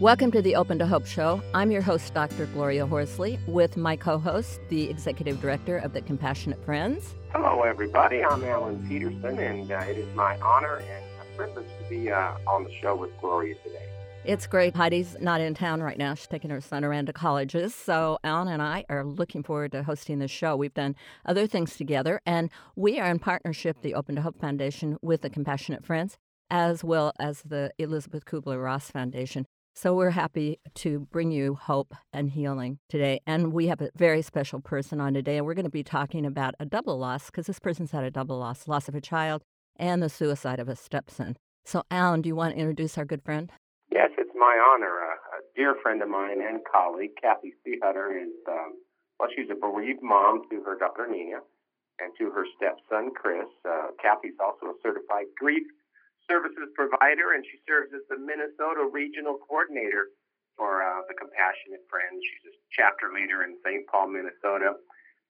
Welcome to the Open to Hope Show. I'm your host, Dr. Gloria Horsley, with my co host, the Executive Director of the Compassionate Friends. Hello, everybody. I'm Alan Pedersen, and uh, it is my honor and a privilege to be uh, on the show with Gloria today. It's great. Heidi's not in town right now. She's taking her son around to colleges. So, Alan and I are looking forward to hosting the show. We've done other things together, and we are in partnership, the Open to Hope Foundation, with the Compassionate Friends, as well as the Elizabeth Kubler Ross Foundation. So we're happy to bring you hope and healing today. And we have a very special person on today. And we're going to be talking about a double loss because this person's had a double loss loss of a child and the suicide of a stepson. So, Alan, do you want to introduce our good friend? Yes, it's my honor. A, dear friend of mine and colleague, Cathy Seehuetter, is, um, well, she's a bereaved mom to her daughter, Nina, and to her stepson, Chris. Uh, Cathy's also a certified grief services provider, and she serves as the Minnesota Regional Coordinator for uh, the Compassionate Friends. She's a chapter leader in St. Paul, Minnesota.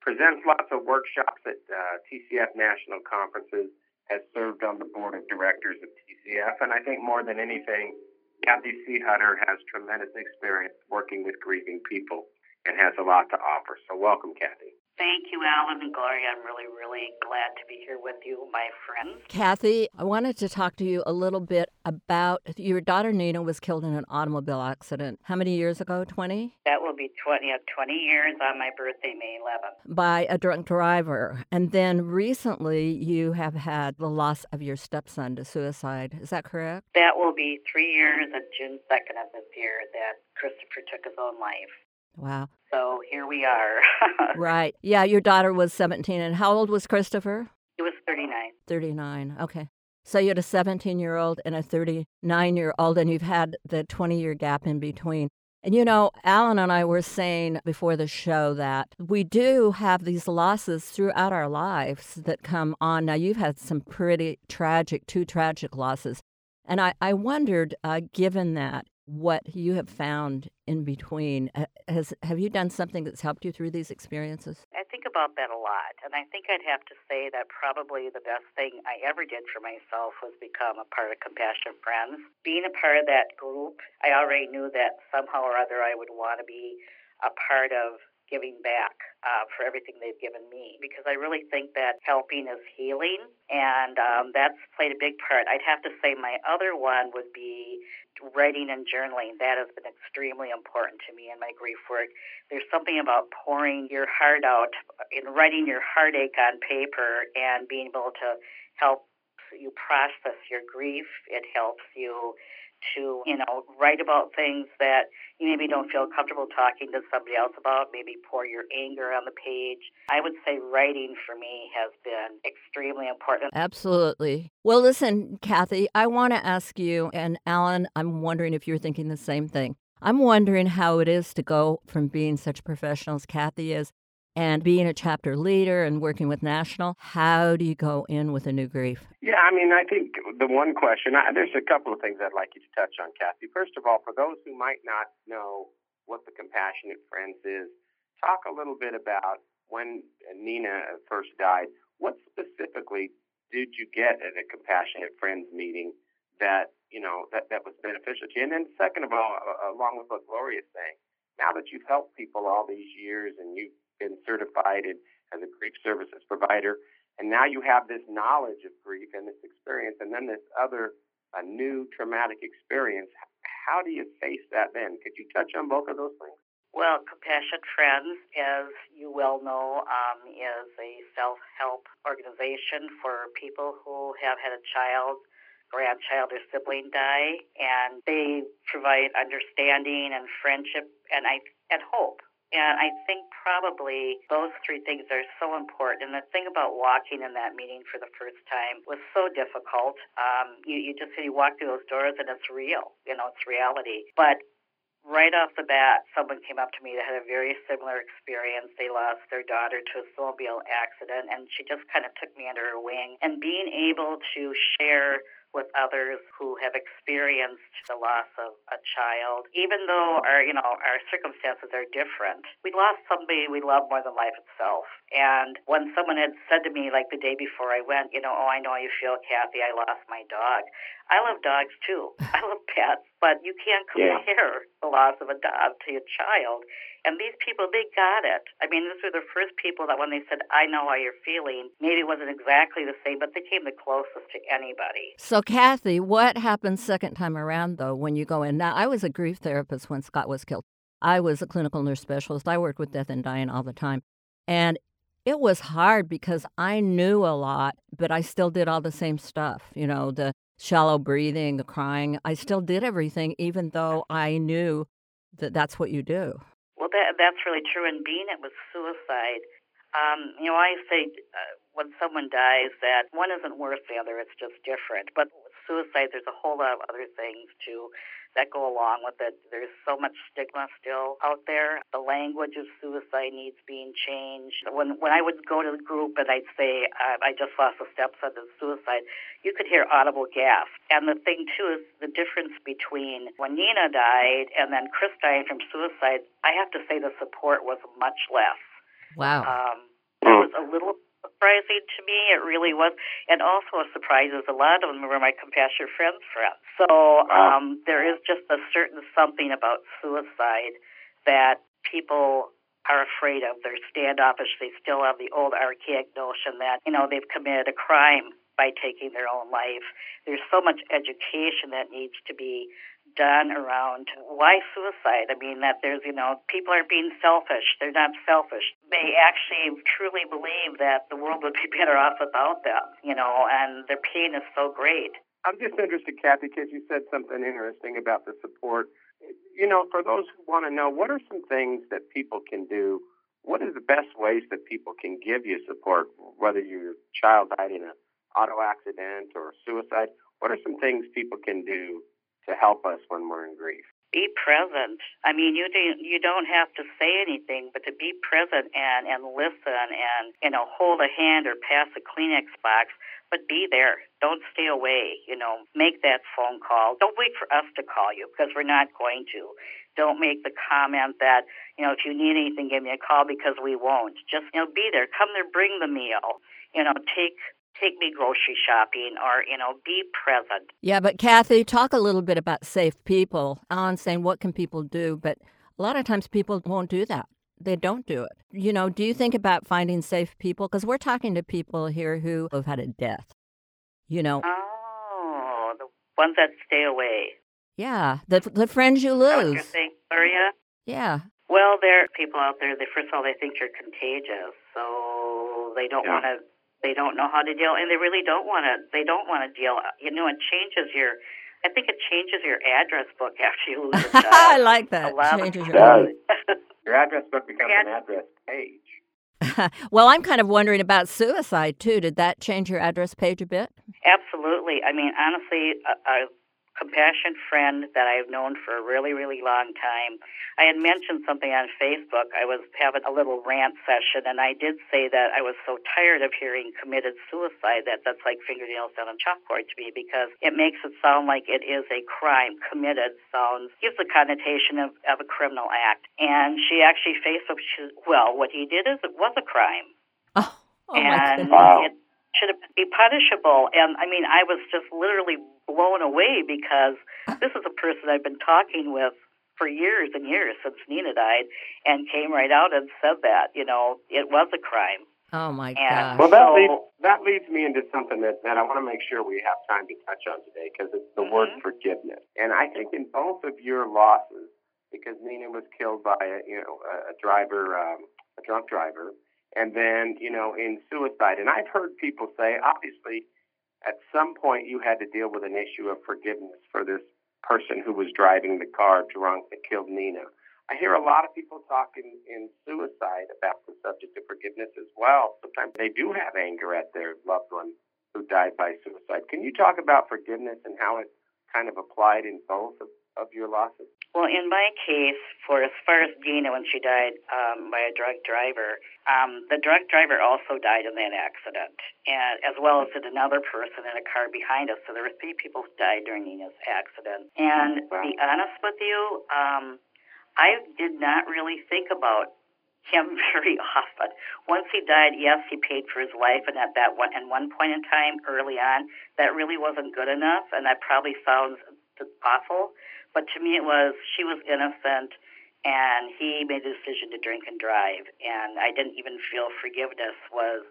Presents lots of workshops at uh, TCF national conferences. Has served on the board of directors of TCF, and I think more than anything, Cathy Seehuetter has tremendous experience working with grieving people and has a lot to offer. So, welcome, Cathy. Thank you, Alan and Gloria. I'm really, really glad to be here with you, my friends. Cathy, I wanted to talk to you a little bit about your daughter Nina was killed in an automobile accident. How many years ago? 20? That will be 20, uh, 20 years on my birthday, May 11th. By a drunk driver. And then recently you have had the loss of your stepson to suicide. Is that correct? That will be three years on June 2nd of this year that Christopher took his own life. Wow. So here we are. right. Yeah, your daughter was 17. And how old was Christopher? He was 39. 39. Okay. So you had a 17 year old and a 39 year old, and you've had the 20 year gap in between. And you know, Alan and I were saying before the show that we do have these losses throughout our lives that come on. Now, you've had some pretty tragic, two tragic losses. And I, I wondered, uh, given that, what you have found in between. Has have you done something that's helped you through these experiences? I think about that a lot, and I think I'd have to say that probably the best thing I ever did for myself was become a part of Compassion Friends. Being a part of that group, I already knew that somehow or other I would want to be a part of giving back uh, for everything they've given me because I really think that helping is healing, and um, that's played a big part. I'd have to say my other one would be writing and journaling. That has been extremely important to me in my grief work. There's something about pouring your heart out in writing your heartache on paper and being able to help you process your grief. It helps you to, you know, write about things that you maybe don't feel comfortable talking to somebody else about, maybe pour your anger on the page. I would say writing for me has been extremely important. Absolutely. Well, listen, Cathy, I want to ask you, and Alan, I'm wondering if you're thinking the same thing. I'm wondering how it is to go from being such a professional as Cathy is and being a chapter leader and working with National, how do you go in with a new grief? Yeah, I mean, I think the one question, I, there's a couple of things I'd like you to touch on, Cathy. First of all, for those who might not know what the Compassionate Friends is, talk a little bit about when Nina first died. What specifically did you get at a Compassionate Friends meeting that, you know, that, that was beneficial to you? And then second of all, along with what Gloria's saying, now that you've helped people all these years and you've been certified as a grief services provider, and now you have this knowledge of grief and this experience, and then this other a new traumatic experience. How do you face that then? Could you touch on both of those things? Well, Compassion Friends, as you well know, um, is a self help organization for people who have had a child, grandchild, or sibling die, and they provide understanding and friendship and I and hope and I think probably those three things are so important. And the thing about walking in that meeting for the first time was so difficult. Um, you, you just you walk through those doors and it's real, you know, it's reality. But right off the bat, someone came up to me that had a very similar experience. They lost their daughter to a snowmobile accident, and she just kind of took me under her wing. And being able to share with others who have experienced the loss of a child. Even though our, you know, our circumstances are different, we lost somebody we love more than life itself. And when someone had said to me, like the day before I went, you know, oh, I know how you feel, Cathy, I lost my dog. I love dogs too. I love pets, but you can't compare yeah. the loss of a dog to a child. And these people, they got it. I mean, these were the first people that when they said, I know how you're feeling, maybe it wasn't exactly the same, but they came the closest to anybody. So, Cathy, what happened second time around, though, when you go in? Now, I was a grief therapist when Scott was killed. I was a clinical nurse specialist. I worked with death and dying all the time. And it was hard because I knew a lot, but I still did all the same stuff, you know, the shallow breathing, the crying. I still did everything, even though I knew that that's what you do. Well, that, that's really true. And being it was suicide, um, you know, I say uh, when someone dies that one isn't worse than the other, it's just different. But suicide, there's a whole lot of other things too that go along with it. There's so much stigma still out there. The language of suicide needs being changed. When when I would go to the group and I'd say uh, I just lost a stepson to suicide, you could hear audible gasps. And the thing too is the difference between when Nina died and then Chris dying from suicide. I have to say the support was much less. Wow. Um, it was a little surprising to me. It really was. And also a surprise is a lot of them were my compassionate friends' friends. So um, there is just a certain something about suicide that people are afraid of. They're standoffish. They still have the old archaic notion that, you know, they've committed a crime by taking their own life. There's so much education that needs to be done around why suicide. I mean, that there's, you know, people are being selfish. They're not selfish. They actually truly believe that the world would be better off without them, you know, and their pain is so great. I'm just interested, Cathy, because you said something interesting about the support. You know, for those who want to know, what are some things that people can do? What are the best ways that people can give you support, whether your child died in an auto accident or suicide? What are some things people can do to help us when we're in grief. Be present. I mean, you don't you don't have to say anything, but to be present and and listen and you know hold a hand or pass a Kleenex box, but be there. Don't stay away. You know, make that phone call. Don't wait for us to call you because we're not going to. Don't make the comment that you know if you need anything, give me a call because we won't. Just you know, be there. Come there. Bring the meal. You know, take take me grocery shopping or, you know, be present. Yeah, but Cathy, talk a little bit about safe people. Alan's saying what can people do, but a lot of times people won't do that. They don't do it. You know, do you think about finding safe people? Because we're talking to people here who have had a death. You know. Oh, the ones that stay away. Yeah, the the friends you lose. You're saying, Gloria? Yeah. Well, there are people out there. They first of all, they think you're contagious, so they don't yeah. want to they don't know how to deal, and they really don't want to. They don't want to deal. You know, it changes your. I think it changes your address book after you lose a child. I like that. changes your, your address book becomes an address page. well, I'm kind of wondering about suicide too. Did that change your address page a bit? Absolutely. I mean, honestly, a, a compassion friend that I've known for a really, really long time. I had mentioned something on Facebook. I was having a little rant session, and I did say that I was so tired of hearing committed suicide that that's like fingernails on a chalkboard to me because it makes it sound like it is a crime. Committed sounds gives the connotation of, of a criminal act. And she actually Facebook, she, well, what he did is it was a crime. Oh, oh and my it should it be punishable. And I mean, I was just literally blown away because this is a person I've been talking with for years and years since Nina died, and came right out and said that you know it was a crime. Oh my god! Well, that leads that leads me into something that, that I want to make sure we have time to touch on today because it's the mm-hmm. word forgiveness. And I think in both of your losses, because Nina was killed by a you know a, driver, um, a drunk driver, and then you know in suicide. And I've heard people say, obviously at some point you had to deal with an issue of forgiveness for this person who was driving the car drunk that killed Nina. I hear a lot of people talking in suicide about the subject of forgiveness as well. Sometimes they do have anger at their loved one who died by suicide. Can you talk about forgiveness and how it kind of applied in both of, of your losses? Well, in my case, for as far as Dina, when she died um, by a drunk driver, um, the drunk driver also died in that accident, and as well as did another person in a car behind us. So there were three people who died during Nina's accident. And to be honest with you, um, I did not really think about him very often. Once he died, yes, he paid for his life, and at that one, and one point in time early on, that really wasn't good enough, and that probably sounds awful. But to me, it was she was innocent, and he made the decision to drink and drive, and I didn't even feel forgiveness was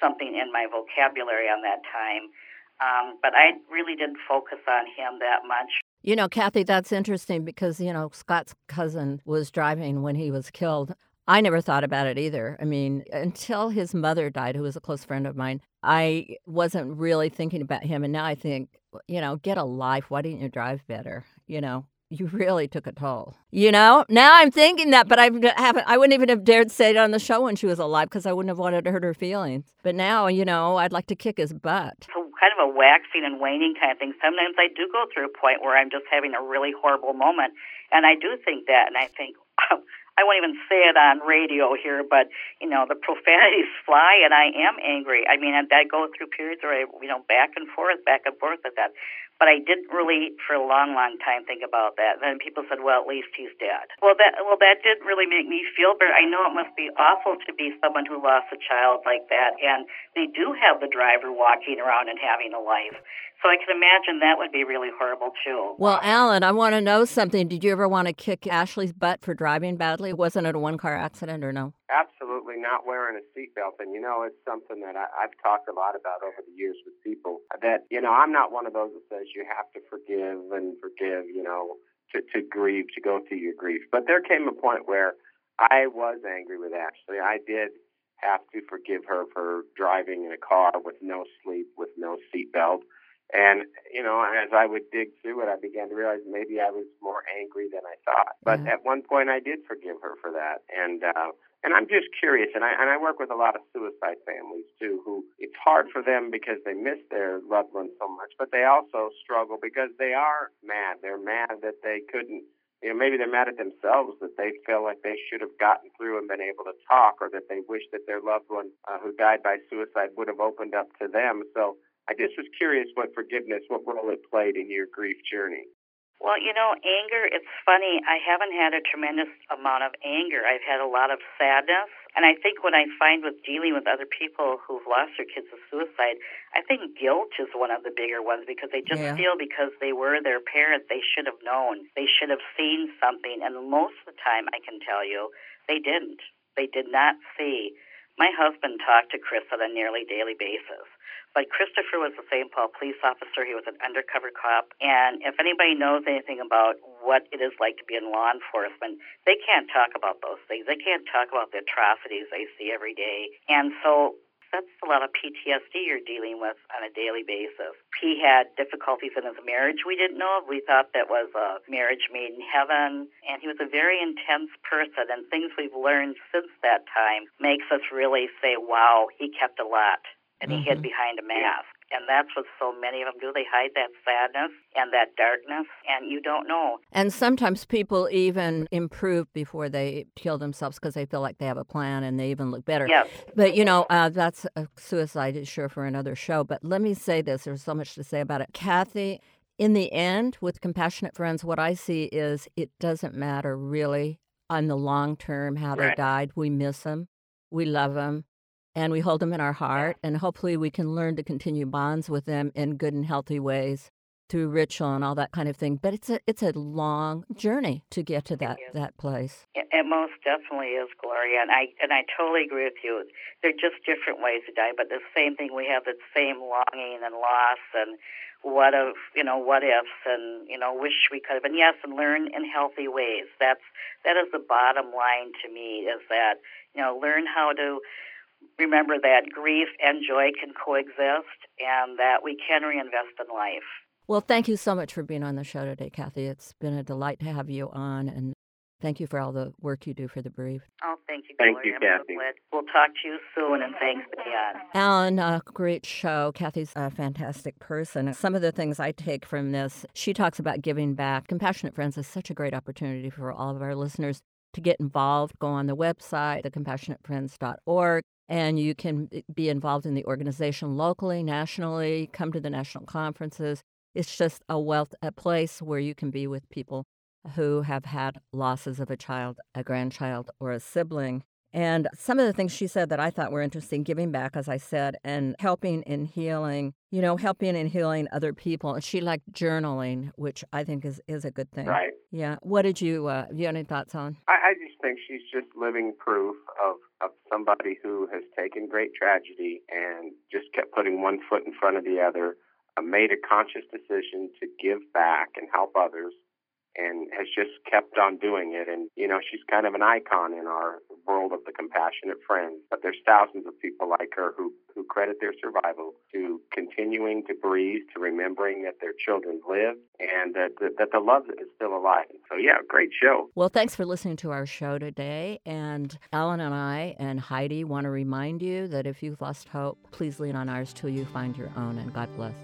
something in my vocabulary on that time. Um, but I really didn't focus on him that much. You know, Cathy, that's interesting because, you know, Scott's cousin was driving when he was killed. I never thought about it either. I mean, until his mother died, who was a close friend of mine, I wasn't really thinking about him. And now I think, you know, get a life. Why didn't you drive better? You know, you really took a toll. You know, now I'm thinking that, but I haven't. I wouldn't even have dared say it on the show when she was alive because I wouldn't have wanted to hurt her feelings. But now, you know, I'd like to kick his butt. Kind of a waxing and waning kind of thing. Sometimes I do go through a point where I'm just having a really horrible moment, and I do think that, and I think. Oh, I won't even say it on radio here, but you know the profanities fly, and I am angry. I mean, I go through periods where I, you know, back and forth, back and forth with that. But I didn't really, for a long, long time, think about that. Then people said, "Well, at least he's dead." Well, that well, that didn't really make me feel better. I know it must be awful to be someone who lost a child like that, and they do have the driver walking around and having a life. So I can imagine that would be really horrible too. Well, Alan, I want to know something. Did you ever want to kick Ashley's butt for driving badly? Wasn't it a one-car accident or no? Absolutely not wearing a seatbelt, and you know it's something that I, I've talked a lot about over the years with people. That you know I'm not one of those that says you have to forgive and forgive. You know to to grieve to go through your grief. But there came a point where I was angry with Ashley. I did have to forgive her for driving in a car with no sleep, with no seatbelt. And, you know, as I would dig through it, I began to realize maybe I was more angry than I thought. But mm-hmm. at one point, I did forgive her for that. And, uh, and I'm just curious, and I, and I work with a lot of suicide families too, who it's hard for them because they miss their loved ones so much, but they also struggle because they are mad. They're mad that they couldn't, you know, maybe they're mad at themselves that they feel like they should have gotten through and been able to talk, or that they wish that their loved one uh, who died by suicide would have opened up to them. So I just was curious what forgiveness, what role it played in your grief journey. Well, you know, anger, it's funny. I haven't had a tremendous amount of anger. I've had a lot of sadness. And I think what I find with dealing with other people who've lost their kids to suicide, I think guilt is one of the bigger ones because they just yeah. feel because they were their parent, they should have known. They should have seen something. And most of the time, I can tell you, they didn't. They did not see. My husband talked to Chris on a nearly daily basis. But Christopher was a St. Paul police officer. He was an undercover cop. And if anybody knows anything about what it is like to be in law enforcement, they can't talk about those things. They can't talk about the atrocities they see every day. And so that's a lot of PTSD you're dealing with on a daily basis. He had difficulties in his marriage we didn't know of. We thought that was a marriage made in heaven. And he was a very intense person. And things we've learned since that time makes us really say, wow, he kept a lot and he mm-hmm. hid behind a mask. And that's what so many of them do. They hide that sadness and that darkness, and you don't know. And sometimes people even improve before they kill themselves because they feel like they have a plan and they even look better. Yes. But, you know, uh, that's a suicide is sure for another show. But let me say this there's so much to say about it. Cathy, in the end, with Compassionate Friends, what I see is it doesn't matter really on the long term how right. they died. We miss them, we love them and we hold them in our heart and hopefully we can learn to continue bonds with them in good and healthy ways through ritual and all that kind of thing but it's a it's a long journey to get to that that place. It, most definitely is gloria and i and i totally agree with you. They're just different ways to die but the same thing we have the same longing and loss and what if you know what ifs and you know wish we could have and yes and learn in healthy ways. That's that is the bottom line to me is that you know learn how to remember that grief and joy can coexist and that we can reinvest in life. Well, thank you so much for being on the show today, Cathy. It's been a delight to have you on, and Thank you for all the work you do for the bereaved. Oh, thank you, Thank Gloria. you, Cathy. We'll talk to you soon, and thanks again. Alan, a great show. Cathy's a fantastic person. Some of the things I take from this, she talks about giving back. Compassionate Friends is such a great opportunity for all of our listeners to get involved. Go on the website, thecompassionatefriends.org, and you can be involved in the organization locally, nationally, come to the national conferences. It's just a wealth, a place where you can be with people who have had losses of a child, a grandchild, or a sibling. And some of the things she said that I thought were interesting, giving back, as I said, and helping in healing, you know, helping in healing other people. And she liked journaling, which I think is, is a good thing. Right. Yeah. What did you, uh, you have any thoughts on? I, I just think she's just living proof of, of somebody who has taken great tragedy and just kept putting one foot in front of the other, uh, made a conscious decision to give back and help others, and has just kept on doing it. And, you know, she's kind of an icon in our world of the compassionate friends. But there's thousands of people like her who, who credit their survival to continuing to breathe, to remembering that their children live, and that, that, that the love is still alive. So, yeah, great show. Well, thanks for listening to our show today. And Alan and I and Heidi want to remind you that if you've lost hope, please lean on ours till you find your own. And God bless.